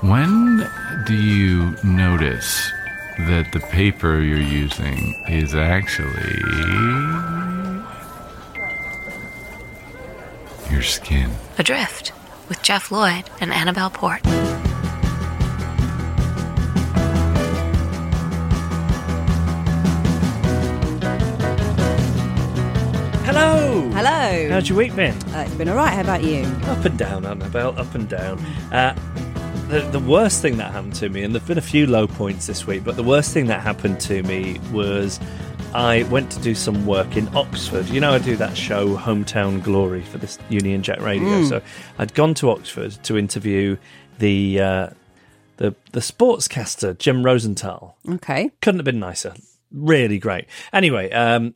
When do you notice that the paper you're using is actually your skin? Adrift with Jeff Lloyd and Annabelle Port. Hello. Hello. How's your week been? Uh, it's been all right. How about you? Up and down, Annabelle. Up and down. Uh, the, the worst thing that happened to me, and there've been a few low points this week, but the worst thing that happened to me was I went to do some work in Oxford. You know, I do that show, Hometown Glory, for this Union Jack Radio. Mm. So I'd gone to Oxford to interview the uh, the the sportscaster Jim Rosenthal. Okay. Couldn't have been nicer. Really great. Anyway, um,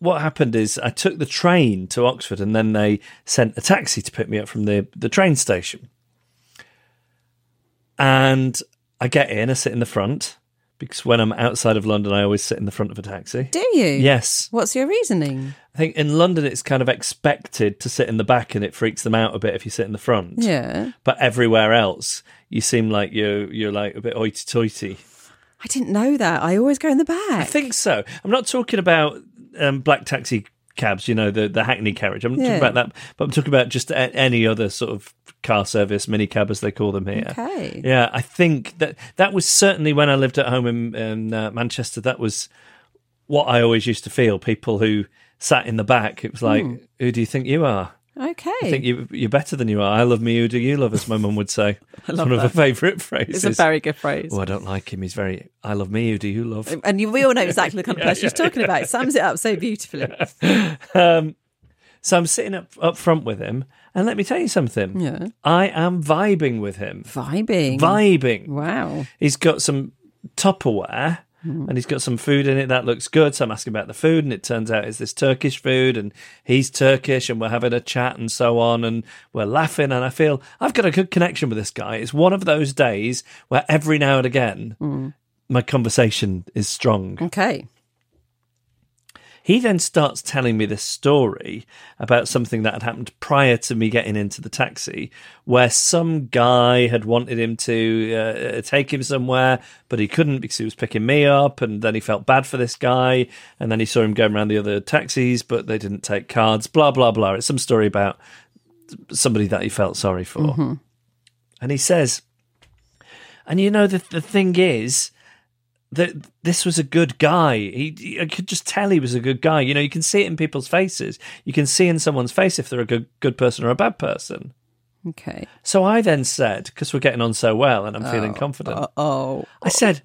what happened is I took the train to Oxford, and then they sent a taxi to pick me up from the the train station. And I get in, I sit in the front because when I'm outside of London, I always sit in the front of a taxi. Do you? Yes. What's your reasoning? I think in London it's kind of expected to sit in the back and it freaks them out a bit if you sit in the front. Yeah. But everywhere else, you seem like you're you're like a bit hoity toity. I didn't know that. I always go in the back. I think so. I'm not talking about um, black taxi cabs, you know, the, the Hackney carriage. I'm not Yeah. talking about that, but I'm talking about just a- any other sort of car service, mini cab as they call them here. Okay. Yeah, I think that that was certainly when I lived at home in, in uh, Manchester. That was what I always used to feel. People who sat in the back. It was like, Hmm. who do you think you are? Okay. I think you, you're better than you are. I love me. Who do you love? As my mum would say. i It's one of her favourite phrases. It's a very good phrase. Oh, I don't like him. He's very. I love me. Who do you love? And you, we all know exactly the kind of person she's talking about. It sums it up so beautifully. Um, so I'm sitting up up front with him, and let me tell you something. Yeah. I am vibing with him. Vibing. Vibing. Wow. He's got some Tupperware. Mm-hmm. And he's got some food in it that looks good. So I'm asking about the food, and it turns out it's this Turkish food, and he's Turkish, and we're having a chat and so on, and we're laughing. And I feel I've got a good connection with this guy. It's one of those days where every now and again mm. my conversation is strong. Okay. He then starts telling me this story about something that had happened prior to me getting into the taxi, where some guy had wanted him to uh, take him somewhere, but he couldn't because he was picking me up. And then he felt bad for this guy. And then he saw him going around the other taxis, but they didn't take cards, blah, blah, blah. It's some story about somebody that he felt sorry for. And he says, and you know, the, the thing is, that this was a good guy. He, I could just tell he was a good guy. You know, you can see it in people's faces. You can see in someone's face if they're a good good person or a bad person. Okay. So I then said, because we're getting on so well and I'm feeling oh, confident, oh. I said,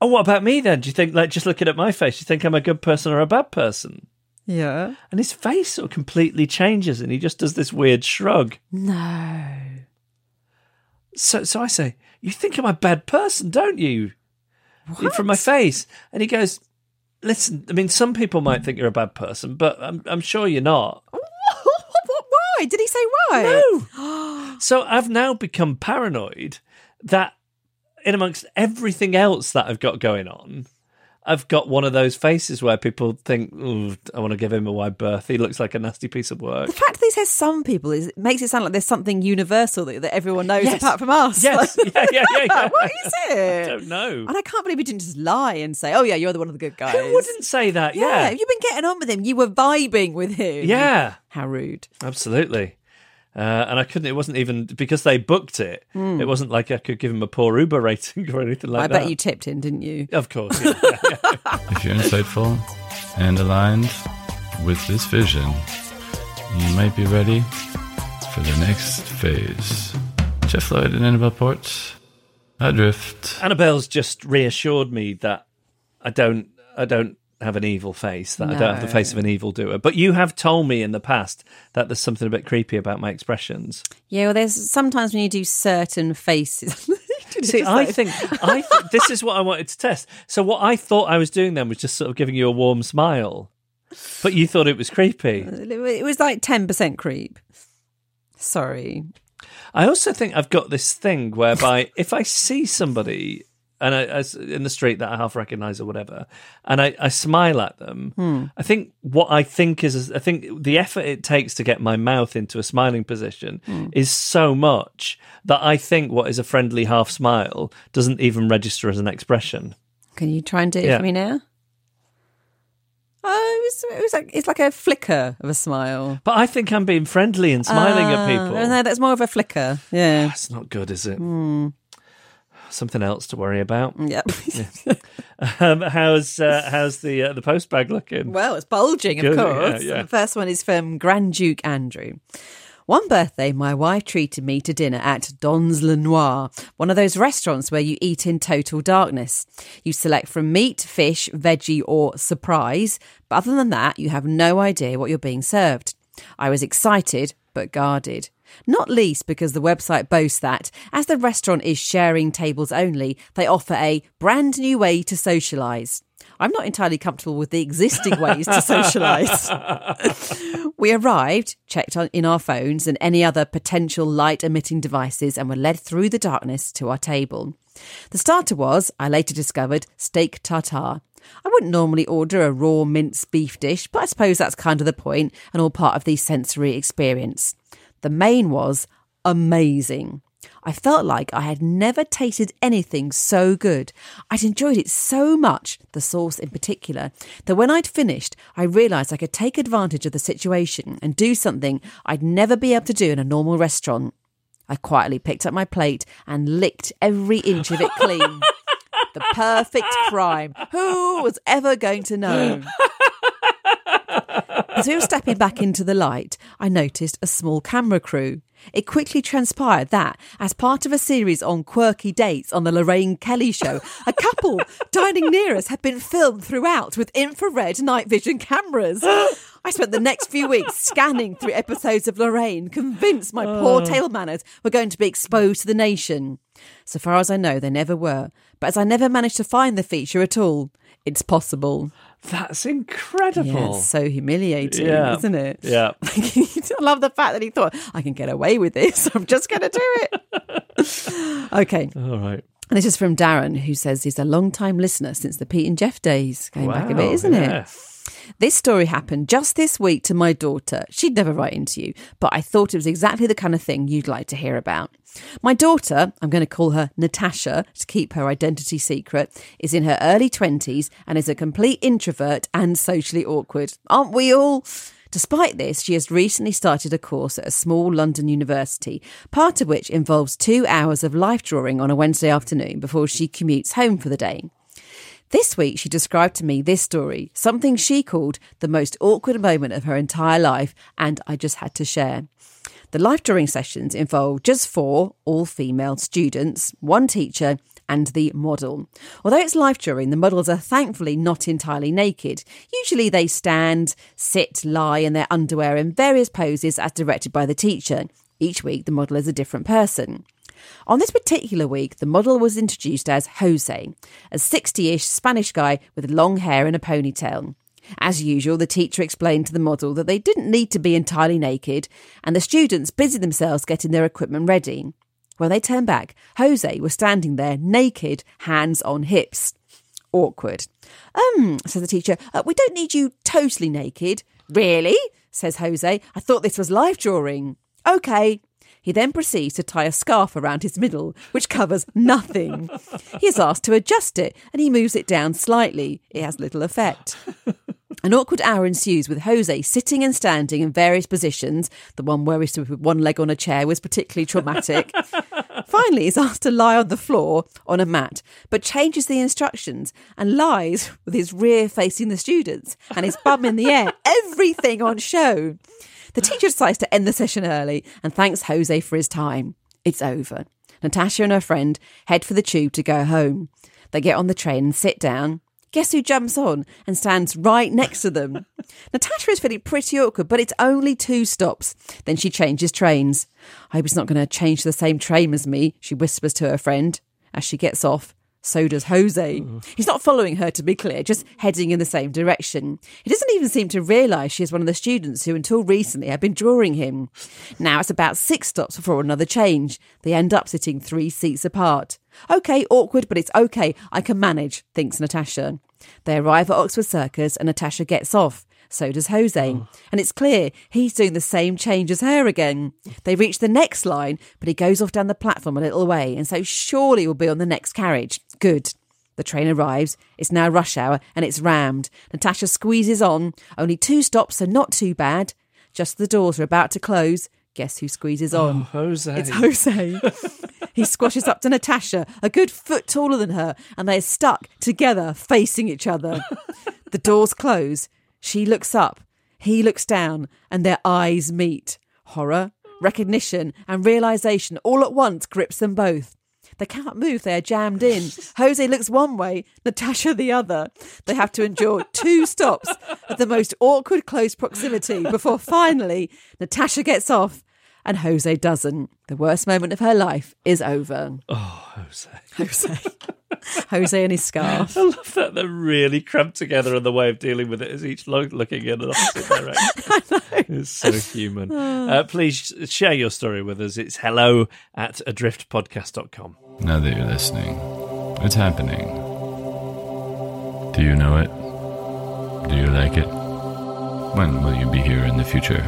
"Oh, what about me then? Do you think, like, just looking at my face, do you think I'm a good person or a bad person?" Yeah. And his face sort of completely changes, and he just does this weird shrug. No. So, so I say, "You think I'm a bad person, don't you?" From my face, and he goes, "Listen, I mean, some people might think you're a bad person, but I'm, I'm sure you're not." what, what, why? Did he say why? No. so I've now become paranoid that in amongst everything else that I've got going on, I've got one of those faces where people think, "Ooh, I want to give him a wide berth. He looks like a nasty piece of work." The fact that he says some people is it makes it sound like there's something universal that, that everyone knows Yes. apart from us. Yes, Like, yeah, yeah, yeah, yeah. what is it? I don't know. And I can't believe he didn't just lie and say, "Oh yeah, you're the one of the good guys." Who wouldn't say that? Yeah, Yeah, you've been getting on with him. You were vibing with him. yeah, How rude. absolutely. Uh, and I couldn't. It wasn't even because they booked it. It wasn't like I could give him a poor Uber rating or anything like I that. I bet you tipped in, didn't you? Of course. yeah, yeah, yeah. If you're insightful and aligned with this vision, you might be ready for the next phase. Jeff Lloyd and Annabelle Port, Adrift. Annabelle's just reassured me that I don't. I don't have an evil face. That I don't have the face of an evildoer. But you have told me in the past that there's something a bit creepy about my expressions. Yeah, well, there's sometimes when you do certain faces. See, I think I th- this is what I wanted to test. So what I thought I was doing then was just sort of giving you a warm smile, but you thought it was creepy. it was like 10% creep. Sorry. I also think I've got this thing whereby if I see somebody and I, I- in the street that I half recognise or whatever, and I, I smile at them, I think what I think is I think the effort it takes to get my mouth into a smiling position is so much that I think what is a friendly half smile doesn't even register as an expression. Can you try and do it Yeah. for me now? Oh, it was, it was like it's like a flicker of a smile. But I think I'm being friendly and smiling at Ah, people. No, that's more of a flicker. Yeah. That's not good, is it? Hmm. Something else to worry about. Yep. Um, how's uh, how's the uh, the post bag looking? Well, it's bulging, of Good, course. yeah, yeah. The first one is from Grand Duke Andrew. One birthday, my wife treated me to dinner at Dans Le Noir, one of those restaurants where you eat in total darkness. You select from meat, fish, veggie, or surprise, but other than that, you have no idea what you're being served. I was excited, but guarded. Not least because the website boasts that, as the restaurant is sharing tables only, they offer a brand new way to socialise. I'm not entirely comfortable with the existing ways to socialise. we arrived, checked on, in our phones and any other potential light emitting devices, and were led through the darkness to our table. The starter was, I later discovered, steak tartare. I wouldn't normally order a raw minced beef dish, but I suppose that's kind of the point and all part of the sensory experience. The main was amazing. I felt like I had never tasted anything so good. I'd enjoyed it so much, the sauce in particular, that when I'd finished, I realised I could take advantage of the situation and do something I'd never be able to do in a normal restaurant. I quietly picked up my plate and licked every inch of it clean. the perfect crime. Who was ever going to know? As we were stepping back into the light, I noticed a small camera crew. It quickly transpired that, as part of a series on quirky dates on the Lorraine Kelly show, a couple dining near us had been filmed throughout with infrared night vision cameras. I spent the next few weeks scanning through episodes of Lorraine, convinced my poor oh. tail manners were going to be exposed to the nation. So far as I know, they never were. But as I never managed to find the feature at all, it's possible. That's incredible. Yeah, it's so humiliating, Yeah. isn't it? Yeah. I love the fact that he thought, I can get away with this. I'm just going to do it. okay. All right. And this is from Darren, who says he's a long time listener since the Pete and Jeff days. Going back a bit, isn't yeah. it? This story happened just this week to my daughter. She'd never write into you, but I thought it was exactly the kind of thing you'd like to hear about. My daughter, I'm going to call her Natasha to keep her identity secret, is in her early 20s and is a complete introvert and socially awkward. Aren't we all? Despite this, she has recently started a course at a small London university, part of which involves two hours of life drawing on a Wednesday afternoon before she commutes home for the day. This week, she described to me this story, something she called the most awkward moment of her entire life, and I just had to share. The life drawing sessions involved just four all female students, one teacher, and the model. Although it's life drawing, the models are thankfully not entirely naked. Usually they stand, sit, lie in their underwear in various poses as directed by the teacher. Each week, the model is a different person. On this particular week, the model was introduced as Jose, a 60 ish Spanish guy with long hair and a ponytail. As usual, the teacher explained to the model that they didn't need to be entirely naked, and the students busied themselves getting their equipment ready. When they turned back, Jose was standing there naked, hands on hips. Awkward. Um, says the teacher, "uh, we don't need you totally naked. Really? says Jose. I thought this was life drawing. Okay. He then proceeds to tie a scarf around his middle, which covers nothing. he is asked to adjust it, and he moves it down slightly. It has little effect. An awkward hour ensues with Jose sitting and standing in various positions. The one where he stood with one leg on a chair was particularly traumatic. Finally, he's asked to lie on the floor on a mat, but changes the instructions and lies with his rear facing the students and his bum in the air. Everything on show. The teacher decides to end the session early and thanks Jose for his time. It's over. Natasha and her friend head for the tube to go home. They get on the train and sit down. Guess who jumps on and stands right next to them? Natasha is feeling pretty awkward, but it's only two stops. Then she changes trains. I hope he's not going to change to the same train as me, she whispers to her friend as she gets off. So does Jose. Mm-hmm. He's not following her, to be clear, just heading in the same direction. He doesn't even seem to realise she is one of the students who, until recently, had been drawing him. Now it's about six stops before another change. They end up sitting three seats apart. Okay, awkward, but it's okay. I can manage, thinks Natasha. They arrive at Oxford Circus and Natasha gets off. So does Jose. Oh. And it's clear he's doing the same change as her again. They reach the next line, but he goes off down the platform a little way, and so surely will be on the next carriage. Good. The train arrives. It's now rush hour and it's rammed. Natasha squeezes on. Only two stops, so not too bad. Just the doors are about to close. Guess who squeezes oh, on? Jose. It's Jose. he squashes up to Natasha, a good foot taller than her, and they are stuck together, facing each other. the doors close. She looks up. He looks down, and their eyes meet. Horror, recognition, and realization all at once grips them both. They can't move, they are jammed in. Jose looks one way, Natasha the other. They have to endure two stops at the most awkward close proximity before finally Natasha gets off and Jose doesn't. The worst moment of her life is over. Oh, Jose. Jose. Jose and his scarf. I love that they're really cramped together and the way of dealing with it is each lo- looking in an opposite direction. It's so human. Uh, please share your story with us. It's hello at adriftpodcast.com. Now that you're listening, it's happening. Do you know it? Do you like it? When will you be here in the future?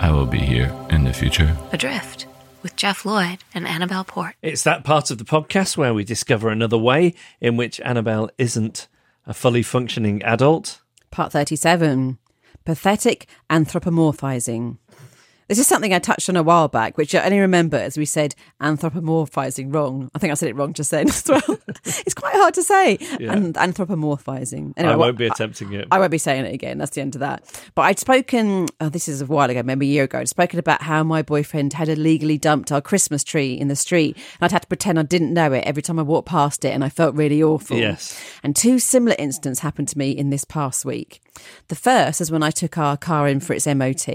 I will be here in the future. Adrift with Jeff Lloyd and Annabelle Port. It's that part of the podcast where we discover another way in which Annabelle isn't a fully functioning adult. Part 37 Pathetic Anthropomorphizing. This is something I touched on a while back, which I only remember as we said anthropomorphizing wrong. I think I said it wrong just then as well. it's quite hard to say. Yeah. And anthropomorphizing. I won't be attempting it. I won't be saying it again. That's the end of that. But I'd spoken, oh, this is a while ago, maybe a year ago, I'd spoken about how my boyfriend had illegally dumped our Christmas tree in the street. And I'd had to pretend I didn't know it every time I walked past it and I felt really awful. Yes. And two similar incidents happened to me in this past week. The first is when I took our car in for its MOT.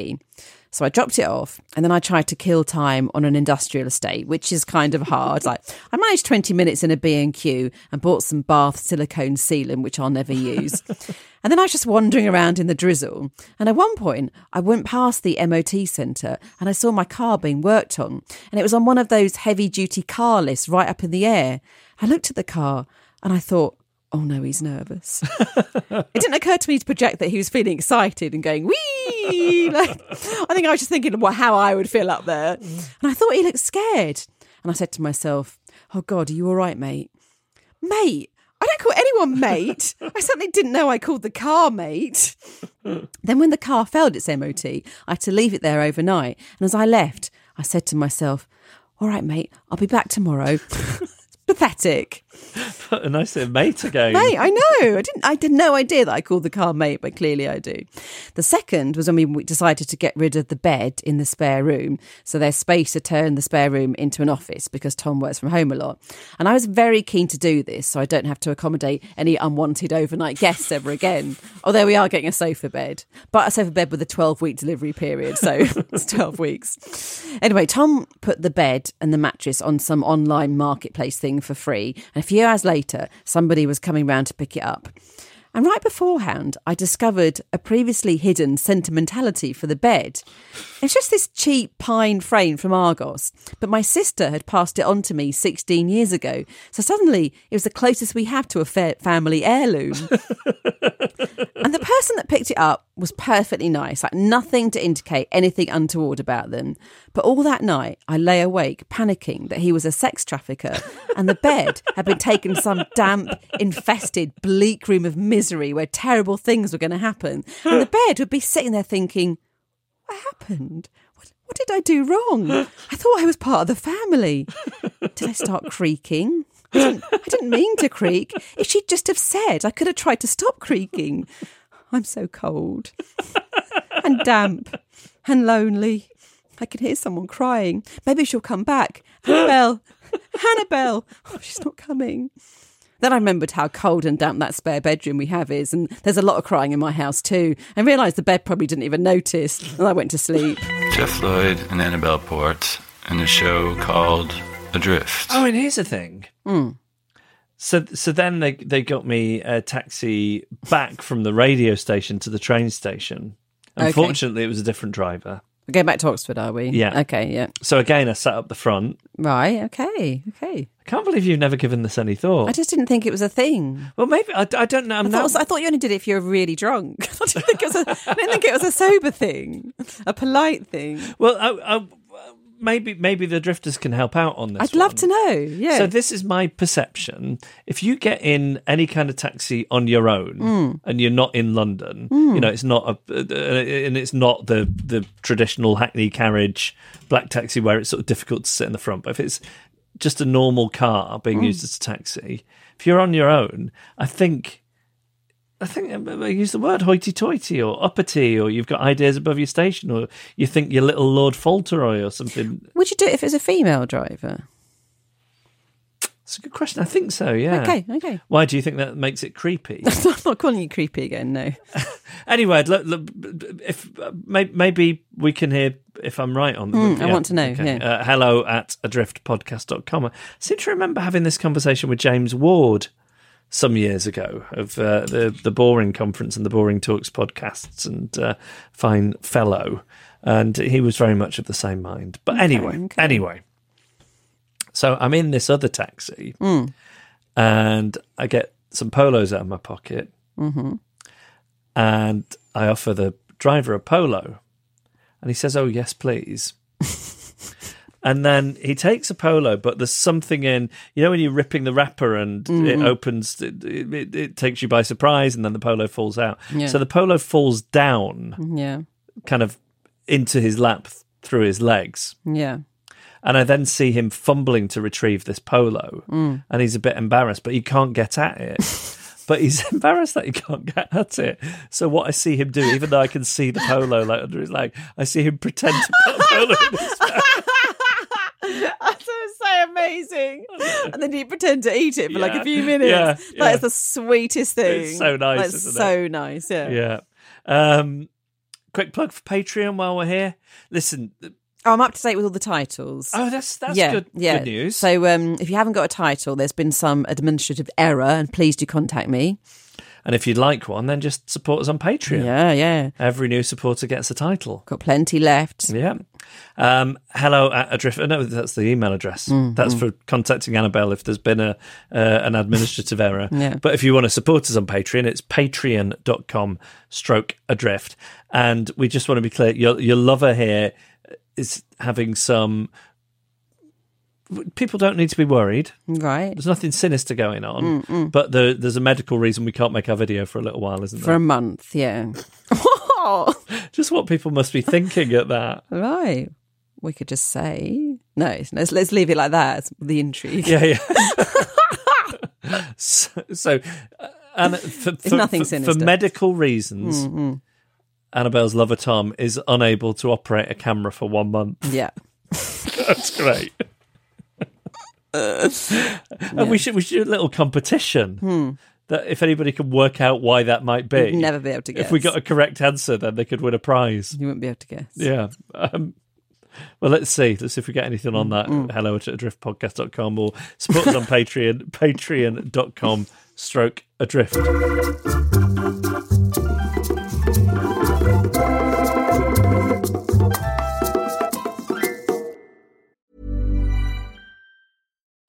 So I dropped it off and then I tried to kill time on an industrial estate, which is kind of hard. like I managed 20 minutes in a B&Q and bought some bath silicone sealant, which I'll never use. and then I was just wandering around in the drizzle. And at one point I went past the MOT centre and I saw my car being worked on. And it was on one of those heavy duty car lists right up in the air. I looked at the car and I thought, oh no, he's nervous. it didn't occur to me to project that he was feeling excited and going, wee! Like, I think I was just thinking what, how I would feel up there. And I thought he looked scared. And I said to myself, oh God, are you all right, mate? Mate, I don't call anyone mate. I certainly didn't know I called the car mate. then when the car failed its MOT, I had to leave it there overnight. And as I left, I said to myself, all right, mate, I'll be back tomorrow. Pathetic. a nice little mate again. Mate, I know. I didn't. I had no idea that I called the car mate, but clearly I do. The second was when we decided to get rid of the bed in the spare room, so there's space to turn the spare room into an office because Tom works from home a lot, and I was very keen to do this, so I don't have to accommodate any unwanted overnight guests ever again. Oh, Although we are getting a sofa bed, but a sofa bed with a 12 week delivery period, so it's 12 weeks. Anyway, Tom put the bed and the mattress on some online marketplace thing for free, and a few hours later, somebody was coming round to pick it up. And right beforehand, I discovered a previously hidden sentimentality for the bed. It's just this cheap pine frame from Argos, but my sister had passed it on to me 16 years ago. So suddenly it was the closest we have to a fa- family heirloom. and the person that picked it up was perfectly nice, like nothing to indicate anything untoward about them. But all that night, I lay awake, panicking that he was a sex trafficker and the bed had been taken to some damp, infested, bleak room of misery where terrible things were going to happen. And the bed would be sitting there thinking, What happened? What, what did I do wrong? I thought I was part of the family. Did I start creaking? I didn't, I didn't mean to creak. If she'd just have said, I could have tried to stop creaking. I'm so cold and damp and lonely. I can hear someone crying. Maybe she'll come back. Annabelle, Annabelle. Oh, she's not coming. Then I remembered how cold and damp that spare bedroom we have is, and there's a lot of crying in my house too. I realised the bed probably didn't even notice, and I went to sleep. Jeff Lloyd and Annabelle Port in a show called Adrift. Oh, and here's the thing. Hmm. So, so then they they got me a taxi back from the radio station to the train station. Okay. Unfortunately, it was a different driver. We're going back to Oxford, are we? Yeah. Okay, yeah. So again, I sat up the front. Right, okay, okay. I can't believe you've never given this any thought. I just didn't think it was a thing. well, maybe I, I don't know. I'm I thought, not. I thought you only did it if you were really drunk. I didn't think it was a, I didn't think it was a sober thing, a polite thing. well, I, I, maybe maybe the drifters can help out on this. I'd love one. to know. Yeah. So this is my perception. If you get in any kind of taxi on your own Mm. and you're not in London, you know it's not a, uh, and it's not the the traditional Hackney carriage black taxi where it's sort of difficult to sit in the front. But if it's just a normal car being Mm. used as a taxi, if you're on your own, I think. I think I use the word hoity-toity or uppity, or you've got ideas above your station, or you think you're little Lord Fauntleroy or something. Would you do it if it was a female driver? It's a good question. I think so. Yeah. Okay, okay. Why do you think that makes it creepy? I'm not calling you creepy again, no. anyway, look, look, if uh, maybe we can hear if I'm right on. Mm, I want to know, yeah. Uh, hello at adriftpodcast.com. I seem to remember having this conversation with James Ward some years ago of uh, the the Boring Conference and the Boring Talks podcasts, and uh, fine fellow, and he was very much of the same mind. But anyway, okay. anyway. So I'm in this other taxi, and I get some polos out of my pocket, and I offer the driver a polo, and he says, "Oh yes, please." And then he takes a polo, but there's something in you know when you're ripping the wrapper and it opens, it, it, it takes you by surprise, and then the polo falls out. Yeah. So the polo falls down, Yeah, kind of into his lap th- through his legs. yeah. And I then see him fumbling to retrieve this polo, Mm. and he's a bit embarrassed, but he can't get at it. but he's embarrassed that he can't get at it. So what I see him do, even though I can see the polo like under his leg, I see him pretend to put a polo in his mouth. That's so amazing. And then you pretend to eat it for like a few minutes. Yeah, That yeah. is the sweetest thing. It's so nice, That's isn't it? so nice. Yeah. Yeah. Um, quick plug for Patreon while we're here. Listen. Oh, I'm up to date with all the titles. Oh, that's that's yeah, good. yeah. Good news. So, um, if you haven't got a title, there's been some administrative error, and please do contact me. And if you'd like one, then just support us on Patreon. Yeah, yeah. Every new supporter gets a title. Got plenty left. Yeah. Um, hello at Adrift. No, that's the email address. Mm, that's for contacting Annabelle if there's been a uh, an administrative error. Yeah. But if you want to support us on Patreon, it's patreon.com stroke adrift. And we just want to be clear your, your lover here is having some. People don't need to be worried. Right. There's nothing sinister going on, but the, there's a medical reason we can't make our video for a little while, isn't there? For a month, yeah. Just what people must be thinking at that. right. We could just say no. Let's let's leave it like that. It's the intrigue. Yeah, yeah. so, so uh, Anna, for, for, nothing for, for. Mm-hmm. medical reasons, Annabelle's lover Tom is unable to operate a camera for one month. Yeah. That's great. and we should we should do a little competition. That if anybody can work out why that might be, Hmm. You'd never be able to If we got a correct answer, then they could win a prize. You wouldn't be able to guess. Yeah. Um, well, let's see. Let's see if we get anything on that. Mm. Hello at adriftpodcast.com or support us on Patreon, patreon.com stroke adrift.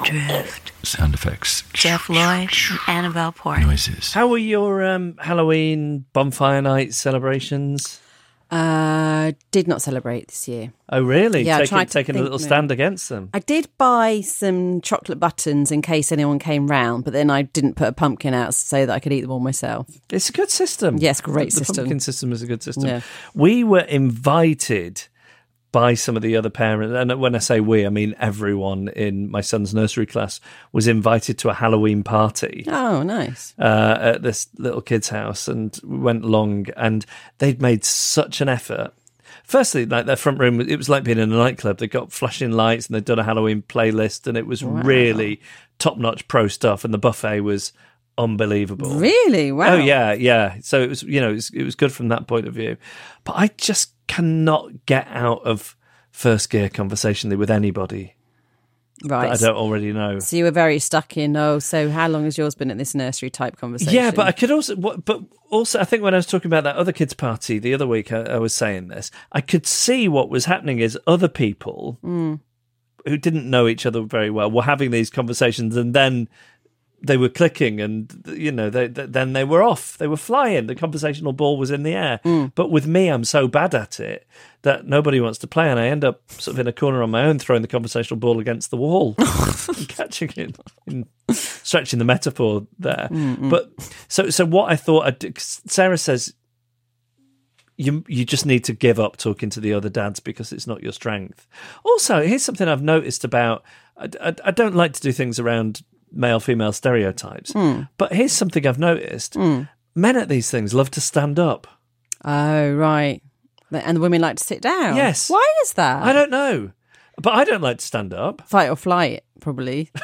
Adrift. Sound effects. Jeff Lloyd Annabelle Port. Noises. How were your um, Halloween bonfire night celebrations? Uh, did not celebrate this year. Oh, really? Yeah, I taking, tried taking a think little no. stand against them. I did buy some chocolate buttons in case anyone came round, but then I didn't put a pumpkin out so that I could eat them all myself. It's a good system. Yes, great the, system. The pumpkin system is a good system. Yeah. We were invited by some of the other parents, and when I say we, I mean everyone in my son's nursery class was invited to a Halloween party. Oh, nice. uh, at this little kid's house and we went along and they'd made such an effort. Firstly, like their front room, it was like being in a nightclub. They got flashing lights and they'd done a Halloween playlist and it was really top notch pro stuff. And the buffet was unbelievable. Really? Wow. Oh yeah, yeah. So it was, you know, it was, it was good from that point of view. But I just cannot get out of first gear conversationally with anybody Right. that I don't already know. So you were very stuck in, oh, so how long has yours been at this nursery type conversation? Yeah, but I could also, but also, I think when I was talking about that other kids' party the other week, I, I was saying this. I could see what was happening is other people Mm. who didn't know each other very well were having these conversations, and then they were clicking, and you know, they, they, then they were off. They were flying. The conversational ball was in the air. Mm. But with me, I'm so bad at it that nobody wants to play, and I end up sort of in a corner on my own, throwing the conversational ball against the wall and catching it. In, stretching the metaphor there. But so so what I thought I'd do, 'cause Sarah says you you just need to give up talking to the other dads because it's not your strength. Also, here's something I've noticed about I, I, I don't like to do things around male female stereotypes, hmm. but here's something I've noticed: hmm. men at these things love to stand up. Oh, right. And the women like to sit down. Yes. Why is that? I don't know, but I don't like to stand up. Fight or flight, probably.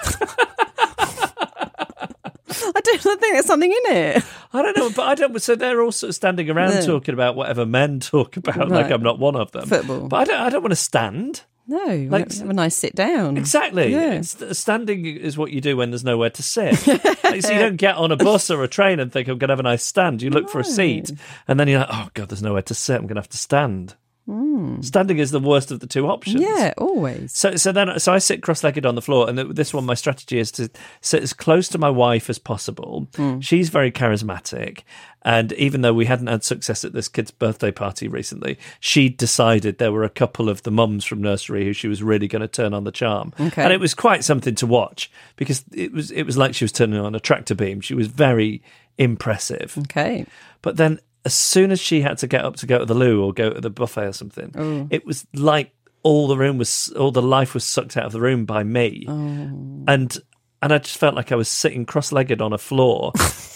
I don't think there's something in it. I don't know, but I don't. So they're all sort of standing around Yeah. talking about whatever men talk about, like I'm not one of them. Football. but I don't. I don't want to stand. No, Like- have a nice sit down. Exactly. Yeah. St- Standing is what you do when there's nowhere to sit. Like, so you don't get on a bus or a train and think I'm going to have a nice stand. You look for a seat, and then you're like, oh god, there's nowhere to sit. I'm going to have to stand. Standing is the worst of the two options. Yeah, always. So, so then, so I sit cross-legged on the floor, and this one, my strategy is to sit as close to my wife as possible. Hmm. She's very charismatic, and even though we hadn't had success at this kid's birthday party recently, she decided there were a couple of the mums from nursery who she was really going to turn on the charm, Okay. and it was quite something to watch because it was it was like she was turning on a tractor beam. She was very impressive, Okay. but then as soon as she had to get up to go to the loo or go to the buffet or something, oh. it was like all the room was all the life was sucked out of the room by me. Oh. And and I just felt like I was sitting cross legged on a floor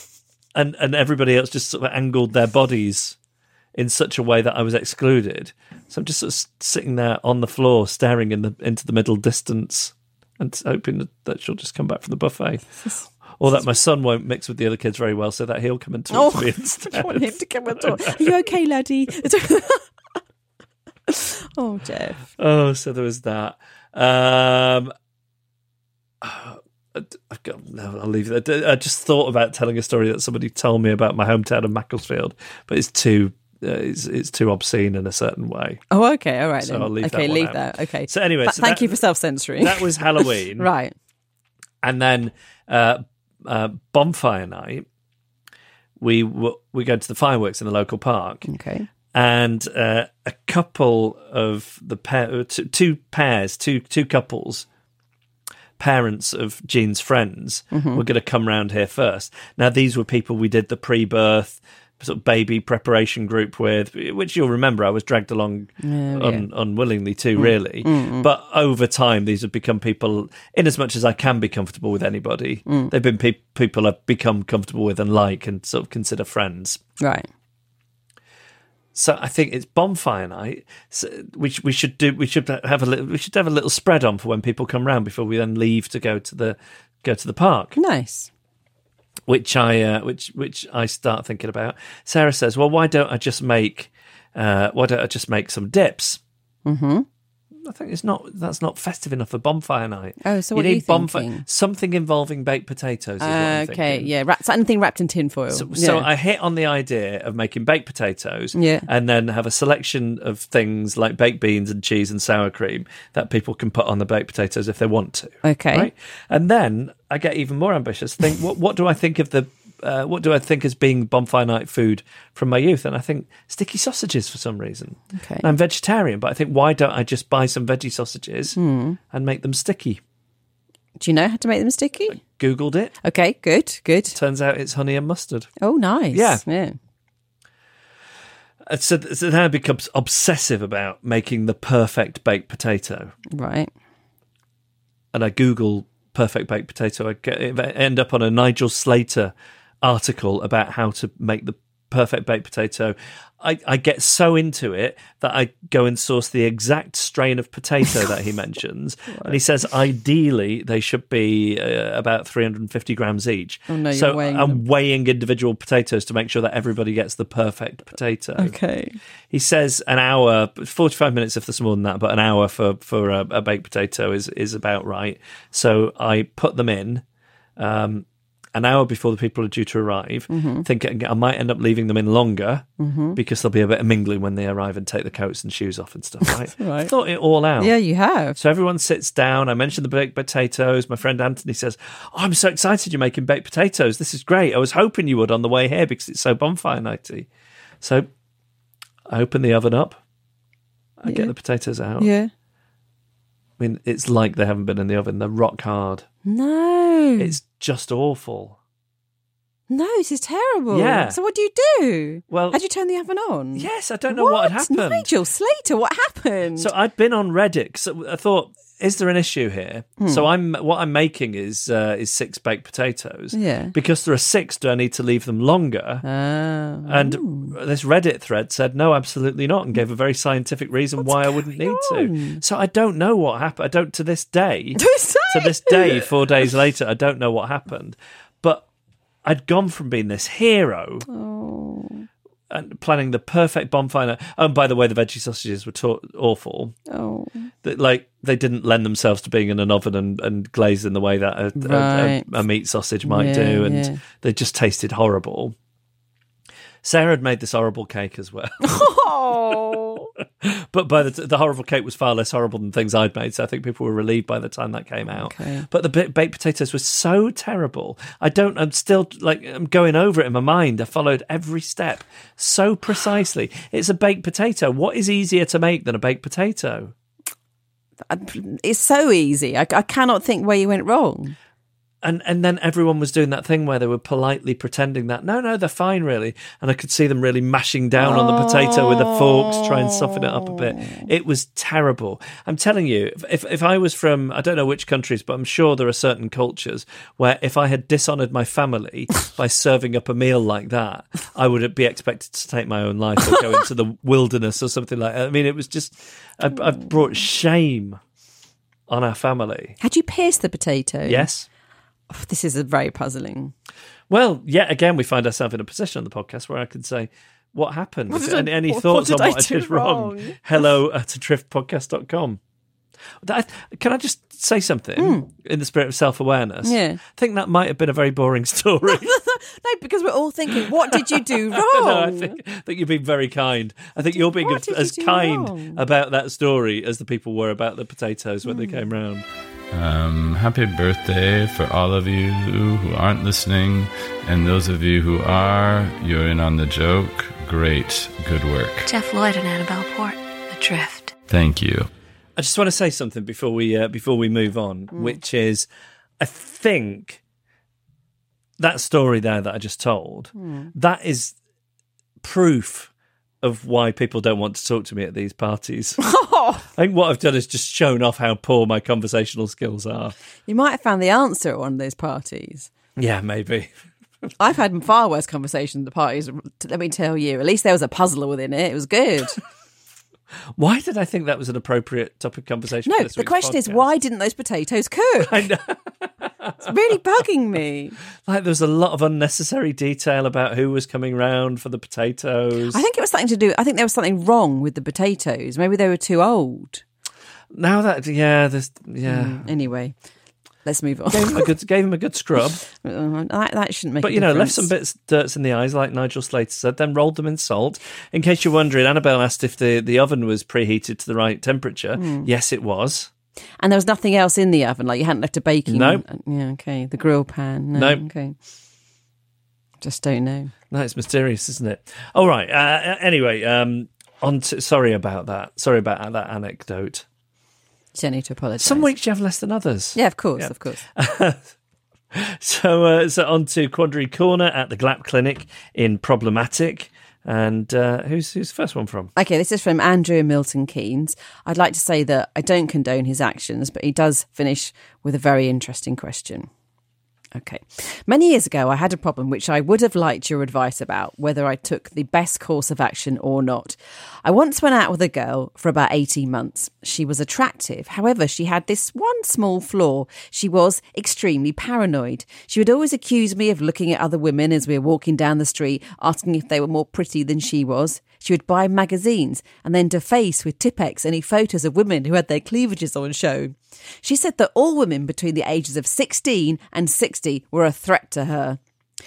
and, and everybody else just sort of angled their bodies in such a way that I was excluded. So I'm just sort of sitting there on the floor staring in the into the middle distance and hoping that, that she'll just come back from the buffet. Or that my son won't mix with the other kids very well, so that he'll come and talk to me instead. I want him to come and talk. Are you okay, laddie? oh, Jeff. Oh, so there was that. Um, I've got, no, I'll leave it. I just thought about telling a story that somebody told me about my hometown of Macclesfield, but it's too uh, it's, it's too obscene in a certain way. Oh, okay. All right. So then. I'll leave that okay, one leave out. that. Okay. So anyway, Th- so thank that- you for self censoring. That was Halloween, right. And then uh, uh, bonfire night. We w- we go to the fireworks in the local park. Okay. and uh, a couple of the pair, two, two pairs, two two couples, parents of Jean's friends Mm-hmm. were going to come round here first. Now these were people we did the pre-birth sort of baby preparation group with, which you'll remember I was dragged along un, unwillingly Mm. too, really. But over time, these have become people. In as much as I can be comfortable with anybody, Mm. they've been pe- people I've become comfortable with and like, and sort of consider friends. Right. So I think it's bonfire night. So we we should do we should have a little we should have a little spread on for when people come round before we then leave to go to the go to the park. Nice. Which I uh, which which I start thinking about. Sarah says, "Well, why don't I just make uh, why don't I just make some dips?" Mm-hmm. I think it's not that's not festive enough for bonfire night. Oh, so you what are need you bonfire thinking? something involving baked potatoes. Is what I'm ah, okay, thinking. yeah, wrap, so anything wrapped in tinfoil. So, yeah. so I hit on the idea of making baked potatoes, Yeah. and then have a selection of things like baked beans and cheese and sour cream that people can put on the baked potatoes if they want to. Okay. right? And then I get even more ambitious. Think, what, what do I think of the? Uh, what do I think as being bonfire night food from my youth? And I think sticky sausages for some reason. Okay. And I'm vegetarian, but I think why don't I just buy some veggie sausages Hmm. and make them sticky? Do you know how to make them sticky? Googled it. Okay, good, good. Turns out it's honey and mustard. Oh, nice. Yeah. yeah. Uh, So, so then I become obsessive about making the perfect baked potato, Right. and I Google perfect baked potato. I get, I end up on a Nigel Slater article about how to make the perfect baked potato. I, I get so into it that I go and source the exact strain of potato that he mentions, and he says ideally they should be uh, about 350 grams each. Oh, no, you're so weighing I'm them. weighing individual potatoes to make sure that everybody gets the perfect potato. Okay. He says an hour, forty-five minutes if there's more than that, but an hour for for a, a baked potato is is about right. So I put them in um, an hour before the people are due to arrive. Mm-hmm. Thinking I might end up leaving them in longer because there'll be a bit of mingling when they arrive and take the coats and shoes off and stuff. Right? Right. Thought it all out. Yeah, you have. So everyone sits down. I mentioned the baked potatoes. My friend Anthony says, oh, I'm so excited you're making baked potatoes. This is great. I was hoping you would on the way here because it's so bonfire nighty. So I open the oven up. I Yeah. get the potatoes out. Yeah. I mean, it's like they haven't been in the oven. They're rock hard. No. It's just awful. no, this is terrible. Yeah. So what do you do? Well- Had you turned the oven on? Yes, I don't know what, had happened. Nigel Slater, what happened? So I'd been on Reddit. So I thought, is there an issue here? Hmm. So I'm what I'm making is uh, is six baked potatoes. Yeah. Because there are six, do I need to leave them longer? Ah. And this Reddit thread said no, absolutely not, and gave a very scientific reason why I wouldn't need to. So I don't know what happened. I don't to this day. to this day, four days later, I don't know what happened. But I'd gone from being this hero and planning the perfect bonfire. night- Oh, and by the way, the veggie sausages were ta- awful. Oh. That like they didn't lend themselves to being in an oven and, and glazed in the way that a, a- Right. a, a meat sausage might Yeah, do, and yeah. they just tasted horrible. Sarah had made this horrible cake as well. Oh. But by the t- the horrible cake was far less horrible than things I'd made, so I think people were relieved by the time that came out. Okay. But the ba- baked potatoes were so terrible. I don't. I'm still like I'm going over it in my mind. I followed every step so precisely. It's a baked potato. What is easier to make than a baked potato? it's so easy. I, I cannot think where you went wrong. And and then everyone was doing that thing where they were politely pretending that no, no, they're fine, really. And I could see them really mashing down on the potato with the forks, try and soften it up a bit. Oh. It was terrible. I'm telling you, if if I was from I don't know which countries, but I'm sure there are certain cultures where if I had dishonoured my family by serving up a meal like that, I would be expected to take my own life or go into the wilderness or something like that. I mean, it was just I, I've brought shame on our family. Had you pierced the potato? Yes. Oh, this is a very puzzling. Well, yet again, we find ourselves in a position on the podcast where I can say, what happened? What did any, I- any what- thoughts what did on what I did wrong? wrong? Hello at adriftpodcast.com. That, can I just say something in the spirit of self awareness? Yeah. I think that might have been a very boring story. No, because we're all thinking, what did you do wrong? no, I think, I think you've been very kind. I think you're being as, as kind wrong? about that story as the people were about the potatoes when they Hmm. came round. Um, happy birthday for all of you who aren't listening, and those of you who are, you're in on the joke. Great, good work. Jeff Lloyd and Annabelle Port, Adrift. Thank you. I just want to say something before we uh, before we move on, which is, I think that story there that I just told, that is proof of why people don't want to talk to me at these parties. Oh. I think what I've done is just shown off how poor my conversational skills are. You might have found the answer at one of those parties. Yeah, maybe. I've had far worse conversations at the parties. Let me tell you. At least there was a puzzler within it. It was good. Why did I think that was an appropriate topic of conversation? No, for this the question is why didn't those potatoes cook? I know. it's really bugging me. Like there was a lot of unnecessary detail about who was coming round for the potatoes. I think it was something to do. I think there was something wrong with the potatoes. Maybe they were too old. now that yeah, this yeah. Mm, Anyway, let's move on. Gave him a good gave him a good scrub. that, that shouldn't make. But you know, left some bits of dirts in the eyes, like Nigel Slater said, then rolled them in salt. In case you're wondering, Annabelle asked if the, the oven was preheated to the right temperature. Hmm. Yes, it was. And there was nothing else in the oven. Like you hadn't left a baking. No. Yeah. Okay. The grill pan. No. No. Okay. Just don't know. No, it's mysterious, isn't it? All right. Uh, anyway, um, on to, sorry about that. Sorry about that anecdote. Need to apologise. Some weeks you have less than others. Yeah, of course, Yeah. of course. So, uh, so on to Quandary Corner at the GLAP Clinic in Problematic. And uh, who's who's the first one from? Okay, this is from Andrew Milton Keynes. I'd like to say that I don't condone his actions, but he does finish with a very interesting question. Okay. Many years ago, I had a problem which I would have liked your advice about whether I took the best course of action or not. I once went out with a girl for about 18 months. She was attractive. However, she had this one small flaw. She was extremely paranoid. She would always accuse me of looking at other women as we were walking down the street, asking if they were more pretty than she was. She would buy magazines and then deface with Tippex any photos of women who had their cleavages on show. She said that all women between the ages of 16 and 60 were a threat to her.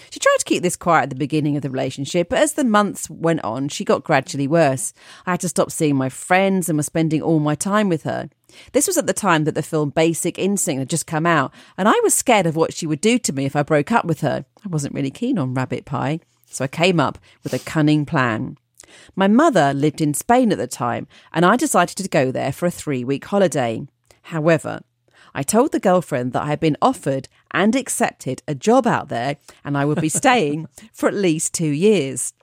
She tried to keep this quiet at the beginning of the relationship, but as the months went on, she got gradually worse. I had to stop seeing my friends and was spending all my time with her. This was at the time that the film Basic Instinct had just come out, and I was scared of what she would do to me if I broke up with her. I wasn't really keen on rabbit pie, so I came up with a cunning plan. My mother lived in Spain at the time, and I decided to go there for a three week holiday. However, I told the girlfriend that I had been offered and accepted a job out there and I would be staying for at least two years.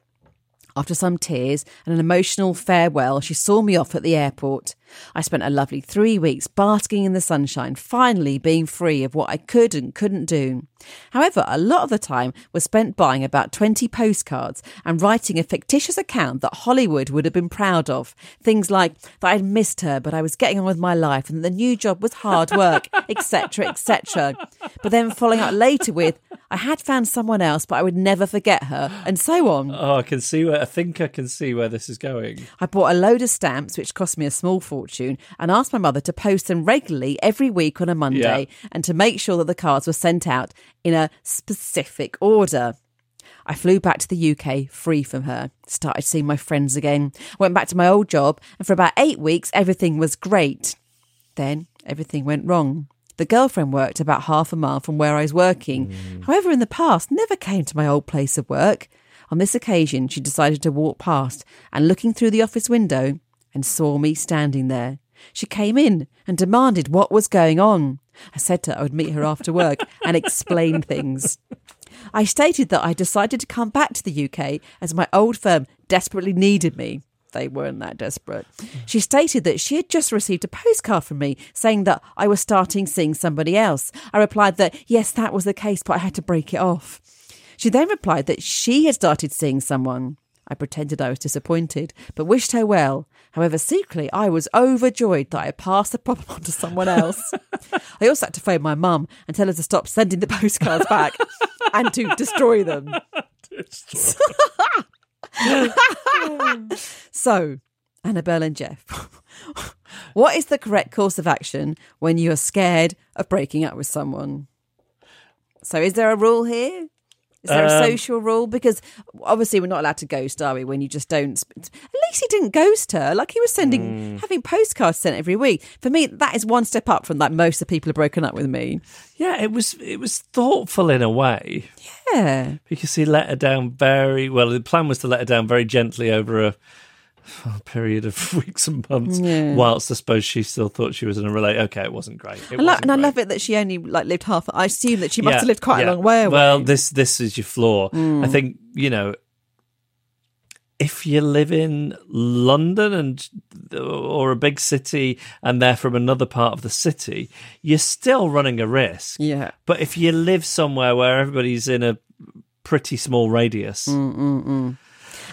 After some tears and an emotional farewell, she saw me off at the airport. I spent a lovely three weeks basking in the sunshine, finally being free of what I could and couldn't do. However, a lot of the time was spent buying about 20 postcards and writing a fictitious account that Hollywood would have been proud of. Things like that I'd missed her, but I was getting on with my life and the new job was hard work, etc., etc. But then following up later with, I had found someone else, but I would never forget her, and so on. Oh, I can see where I think I can see where this is going. I bought a load of stamps, which cost me a small fortune, and asked my mother to post them regularly every week on a Monday and to make sure that the cards were sent out in a specific order. I flew back to the UK free from her, started seeing my friends again, went back to my old job, and for about eight weeks, everything was great. Then everything went wrong. The girlfriend worked about half a mile from where I was working. Mm. However, in the past, never came to my old place of work. On this occasion, she decided to walk past and looking through the office window and saw me standing there. She came in and demanded what was going on. I said to her I would meet her after work and explain things. I stated that I decided to come back to the UK as my old firm desperately needed me. They weren't that desperate. Mm. She stated that she had just received a postcard from me saying that I was starting seeing somebody else. I replied that yes, that was the case, but I had to break it off. She then replied that she had started seeing someone. I pretended I was disappointed, but wished her well. However, secretly, I was overjoyed that I had passed the problem on to someone else. I also had to phone my mum and tell her to stop sending the postcards back and to destroy them. so, Annabelle and Jeff, what is the correct course of action when you are scared of breaking up with someone? So, is there a rule here? Is there a Um, social rule? Because obviously we're not allowed to ghost, are we? When you just don't. sp- At least he didn't ghost her. Like he was sending, having postcards sent every week. For me, that is one step up from like most of the people who broken up with me. Yeah, it was it was thoughtful in a way Yeah. because he let her down very well. The plan was to let her down very gently over a, a period of weeks and months. Yeah. Whilst I suppose she still thought she was in a relate. Okay, it wasn't great. It I lo- wasn't and I great. love it that she only like lived half. I assume that she must Yeah, have lived quite yeah. a long way away. Well, this this is your flaw. Mm. I think you know if you live in London and or a big city and they're from another part of the city, you're still running a risk. Yeah. But if you live somewhere where everybody's in a pretty small radius, Mm.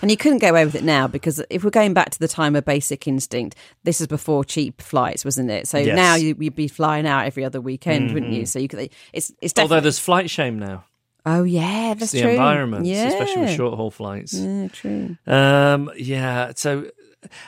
And you couldn't get away with it now because if we're going back to the time of Basic Instinct, this is before cheap flights, wasn't it? So Yes. Mm-hmm. now you, you'd be flying out every other weekend, wouldn't you? So you could. It's it's Although there's flight shame now. Oh yeah, It's that's the true. environment, yeah. especially with short haul flights. Yeah, true. Um, yeah. So,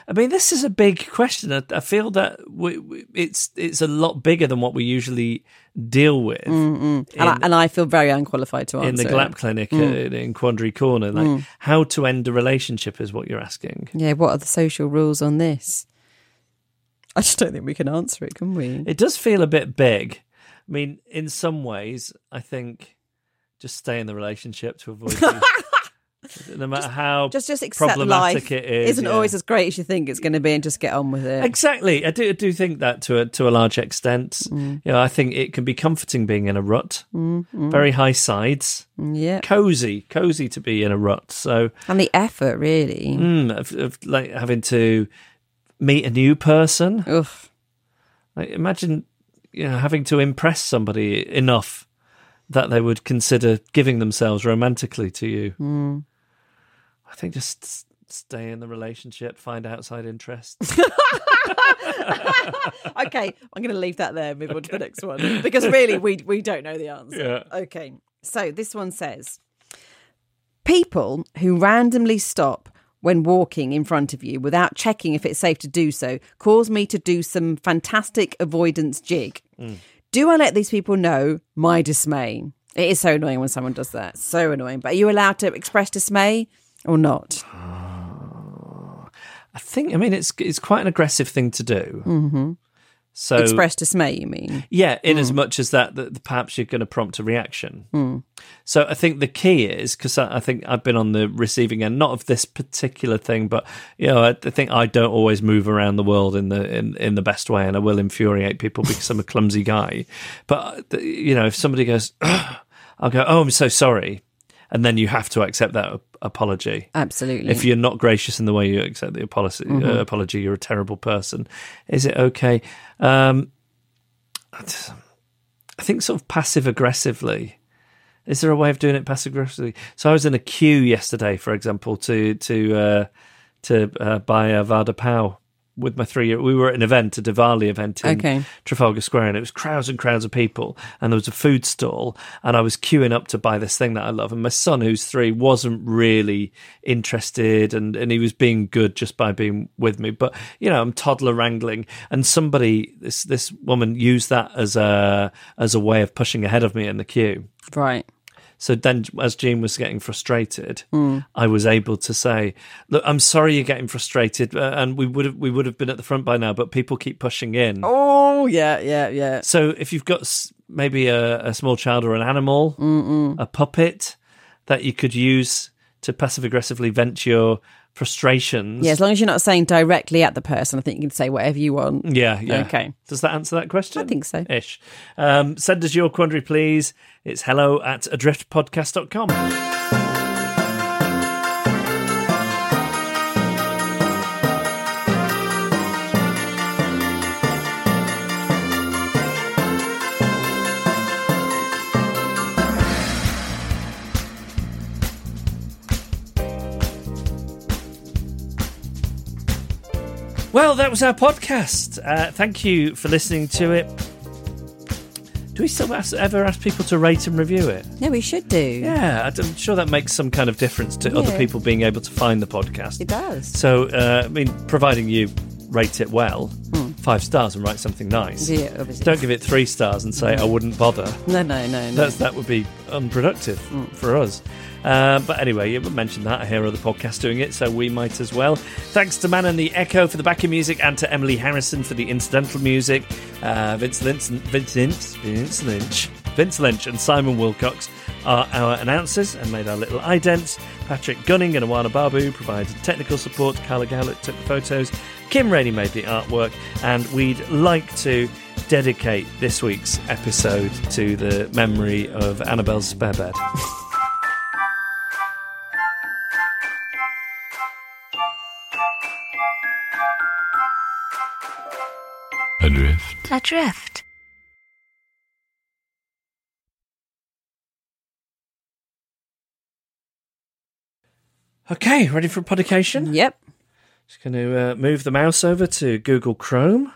I mean, this is a big question. I, I feel that we, we, it's it's a lot bigger than what we usually deal with mm, mm. and, I, and I feel very unqualified to answer in the. GLAP clinic mm. uh, in Quandary Corner. Like, how to end a relationship is what you're asking. Yeah, what are the social rules on this? I just don't think we can answer it, can we? It does feel a bit big. I mean, in some ways, I think just stay in the relationship to avoid. no matter how Just just accept problematic life it is, isn't yeah. always as great as you think it's going to be, and just get on with it. Exactly, I do. I do think that to a to a large extent. Mm. You know, I think it can be comforting being in a rut. Very high sides, yeah, cozy, cozy to be in a rut. So, and the effort really. mm, of, of like having to meet a new person. Oof. Like, imagine, you know, having to impress somebody enough that they would consider giving themselves romantically to you. Hmm. I think just stay in the relationship, find outside interests. okay, I'm going to leave that there. Move on to the next one because really, we we don't know the answer. Yeah. Okay, so this one says, people who randomly stop when walking in front of you without checking if it's safe to do so cause me to do some fantastic avoidance jig. Do I let these people know my dismay? It is so annoying when someone does that. So annoying. But are you allowed to express dismay or not? I think, I mean, it's it's quite an aggressive thing to do. Mm-hmm. So express dismay, you mean? Yeah, in as much as that, that perhaps you're going to prompt a reaction. So I think the key is because I, I think I've been on the receiving end, not of this particular thing, but you know, I, I think I don't always move around the world in the in, in the best way, and I will infuriate people because I'm a clumsy guy. But uh, you know, if somebody goes, I'll go, oh, I'm so sorry, and then you have to accept that apology. Absolutely. If you're not gracious in the way you accept the apology, uh, apology, you're a terrible person. Is it okay? Um, I think sort of passive aggressively. Is there a way of doing it passive aggressively? So I was in a queue yesterday, for example, to to uh, to uh, buy a Vada Pav with my three year. We were at an event, a Diwali event in Okay. Trafalgar Square, and it was crowds and crowds of people. And there was a food stall, and I was queuing up to buy this thing that I love. And my son, who's three, wasn't really interested, and and he was being good just by being with me. But you know, I'm toddler wrangling, and somebody, this this woman, used that as a as a way of pushing ahead of me in the queue. right. So then, as Jean was getting frustrated, I was able to say, "Look, I'm sorry you're getting frustrated, uh, and we would have we would have been at the front by now, but people keep pushing in. Oh, yeah, yeah, yeah. So if you've got maybe a, a small child or an animal, a puppet that you could use to passive aggressively vent your frustrations, Yeah, as long as you're not saying directly at the person, I think you can say whatever you want. Yeah, yeah. Okay. Does that answer that question? I think so. Ish. Um, send us your quandary, please. It's hello at adriftpodcast.com. Well, that was our podcast. Uh, thank you for listening to it. Do we still ask, ever ask people to rate and review it? No, we should do. Yeah, I'm sure that makes some kind of difference to other people being able to find the podcast. It does. So, uh, I mean, providing you rate it well, five stars and write something nice. Yeah, obviously. Don't give it three stars and say I wouldn't bother. No, no, no, no. That's that would be unproductive Mm. for us. Uh, but anyway, you mentioned that. I hear other podcasts doing it, so we might as well. Thanks to Man and the Echo for the backing music and to Emily Harrison for the incidental music. Uh, Vince Lynch, Vince, Vince, Vince Lynch, Vince Lynch, and Simon Wilcox are our announcers and made our little idents. Patrick Gunning and Awana Babu provided technical support. Carla Gowlett took the photos. Kim Rainey made the artwork, and we'd like to dedicate this week's episode to the memory of Annabelle's spare bed. Adrift. Adrift. Okay, ready for a publication? Yep. Just going to uh, move the mouse over to Google Chrome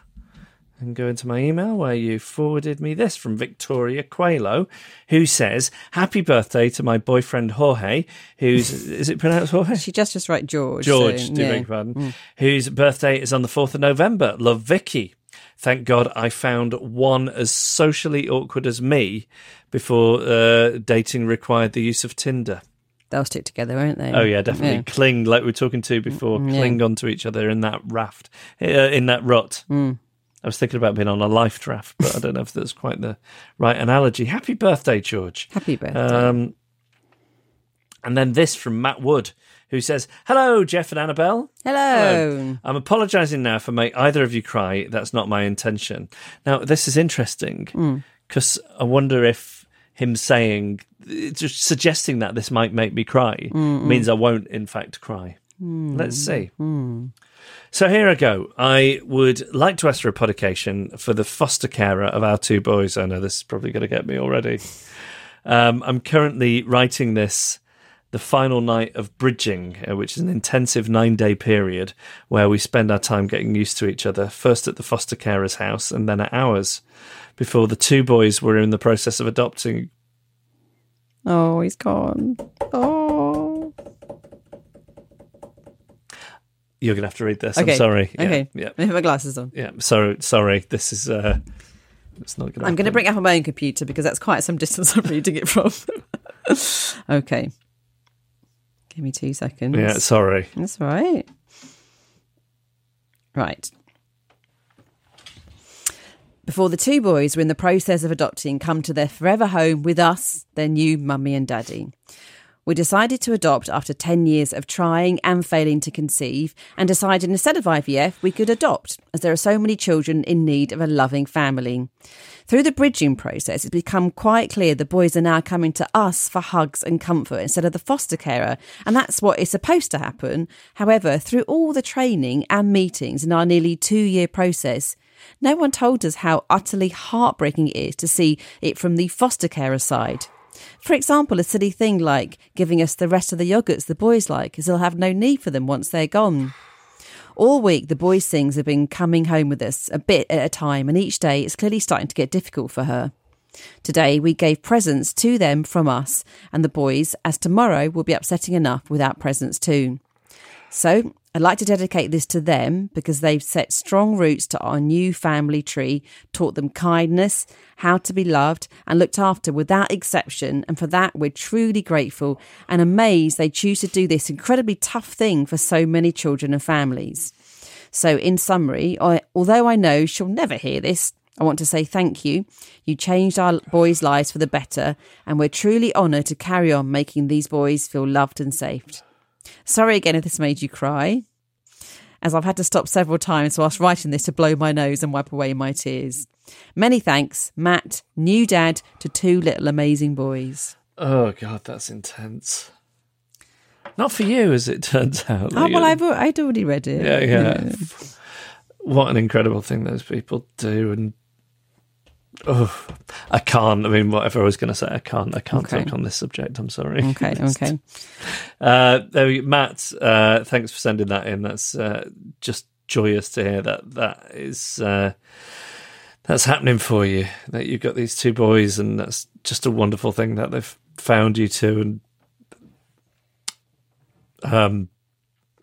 and go into my email where you forwarded me this from Victoria Qualo, who says, Happy birthday to my boyfriend Jorge, who's, is it pronounced Jorge? She just just write George. George, so, do yeah. beg your pardon, whose birthday is on the 4th of November. Love Vicky. Thank God I found one as socially awkward as me before uh, dating required the use of Tinder. They'll stick together, won't they? Oh yeah, definitely Yeah. cling like we were talking to before. Mm, yeah. Cling onto each other in that raft, uh, in that rut. Mm. I was thinking about being on a life draft, but I don't know if that's quite the right analogy. Happy birthday, George. Happy birthday. Um, and then this from Matt Wood, who says, "Hello, Jeff and Annabelle. Hello. I'm apologising now for make either of you cry. That's not my intention. Now, this is interesting Mm. because I wonder if him saying, just suggesting that this might make me cry Mm, means I won't, in fact, cry. mm, Let's see. mm. So here I go. I would like to ask for a publication for the foster carer of our two boys. I know this is probably going to get me already. Um, I'm currently writing this the final night of bridging, uh, which is an intensive nine day period where we spend our time getting used to each other, first at the foster carer's house and then at ours, before the two boys were in the process of adopting. Oh, he's gone. Oh. You're going to have to read this. Okay. I'm sorry. Okay. Yeah. Let me have my glasses on. Yeah. Sorry. Sorry. This is. Uh, it's not gonna. I'm going to bring it up on my own computer because that's quite some distance I'm reading it from. okay. Give me two seconds. Yeah. Sorry. That's right. Right. Before the two boys were in the process of adopting come to their forever home with us, their new mummy and daddy. We decided to adopt after 10 years of trying and failing to conceive, and decided instead of IVF, we could adopt, as there are so many children in need of a loving family. Through the bridging process, it's become quite clear the boys are now coming to us for hugs and comfort instead of the foster carer, and that's what is supposed to happen. However, through all the training and meetings in our nearly two year process, no one told us how utterly heartbreaking it is to see it from the foster carer side. For example, a silly thing like giving us the rest of the yogurts the boys like, as they'll have no need for them once they're gone. All week, the boys' things have been coming home with us a bit at a time, and each day it's clearly starting to get difficult for her. Today, we gave presents to them from us and the boys, as tomorrow will be upsetting enough without presents too. So, I'd like to dedicate this to them because they've set strong roots to our new family tree, taught them kindness, how to be loved and looked after without exception. And for that, we're truly grateful and amazed they choose to do this incredibly tough thing for so many children and families. So, in summary, I, although I know she'll never hear this, I want to say thank you. You changed our boys' lives for the better, and we're truly honoured to carry on making these boys feel loved and safe. Sorry again if this made you cry, as I've had to stop several times whilst writing this to blow my nose and wipe away my tears. Many thanks, Matt, new dad to two little amazing boys. Oh God, that's intense. Not for you, as it turns out. Oh, well, I've, I'd already read it. yeah, yeah. What an incredible thing those people do, and oh, I can't. I mean, whatever I was going to say, I can't. I can't Okay. talk on this subject. I'm sorry. Okay, okay. Uh, there we, Matt, uh, thanks for sending that in. That's uh, just joyous to hear that that is uh, that's happening for you. That you've got these two boys, and that's just a wonderful thing that they've found you to. And um,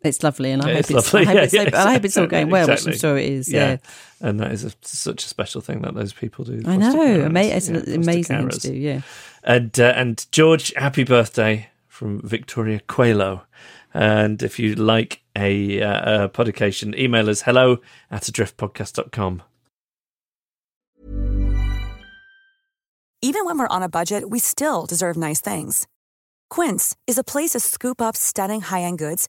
It's lovely, and I It's hope it's, lovely, I hope, yeah, it's, yeah, I hope it's all going well, exactly. which I'm sure it is. Yeah, and that is a, such a special thing that those people do. I know. carers. Ama- it's Yeah, an foster amazing thing to do. Yeah. And uh, and George, happy birthday from Victoria Quelo. And if you like a, uh, a publication, email us hello at adriftpodcast.com. Even when we're on a budget, we still deserve nice things. Quince is a place to scoop up stunning high-end goods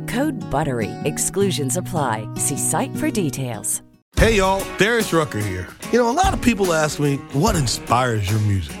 Code BUTTERY. Exclusions apply. See site for details. Hey y'all, Darius Rucker here. You know, a lot of people ask me, what inspires your music?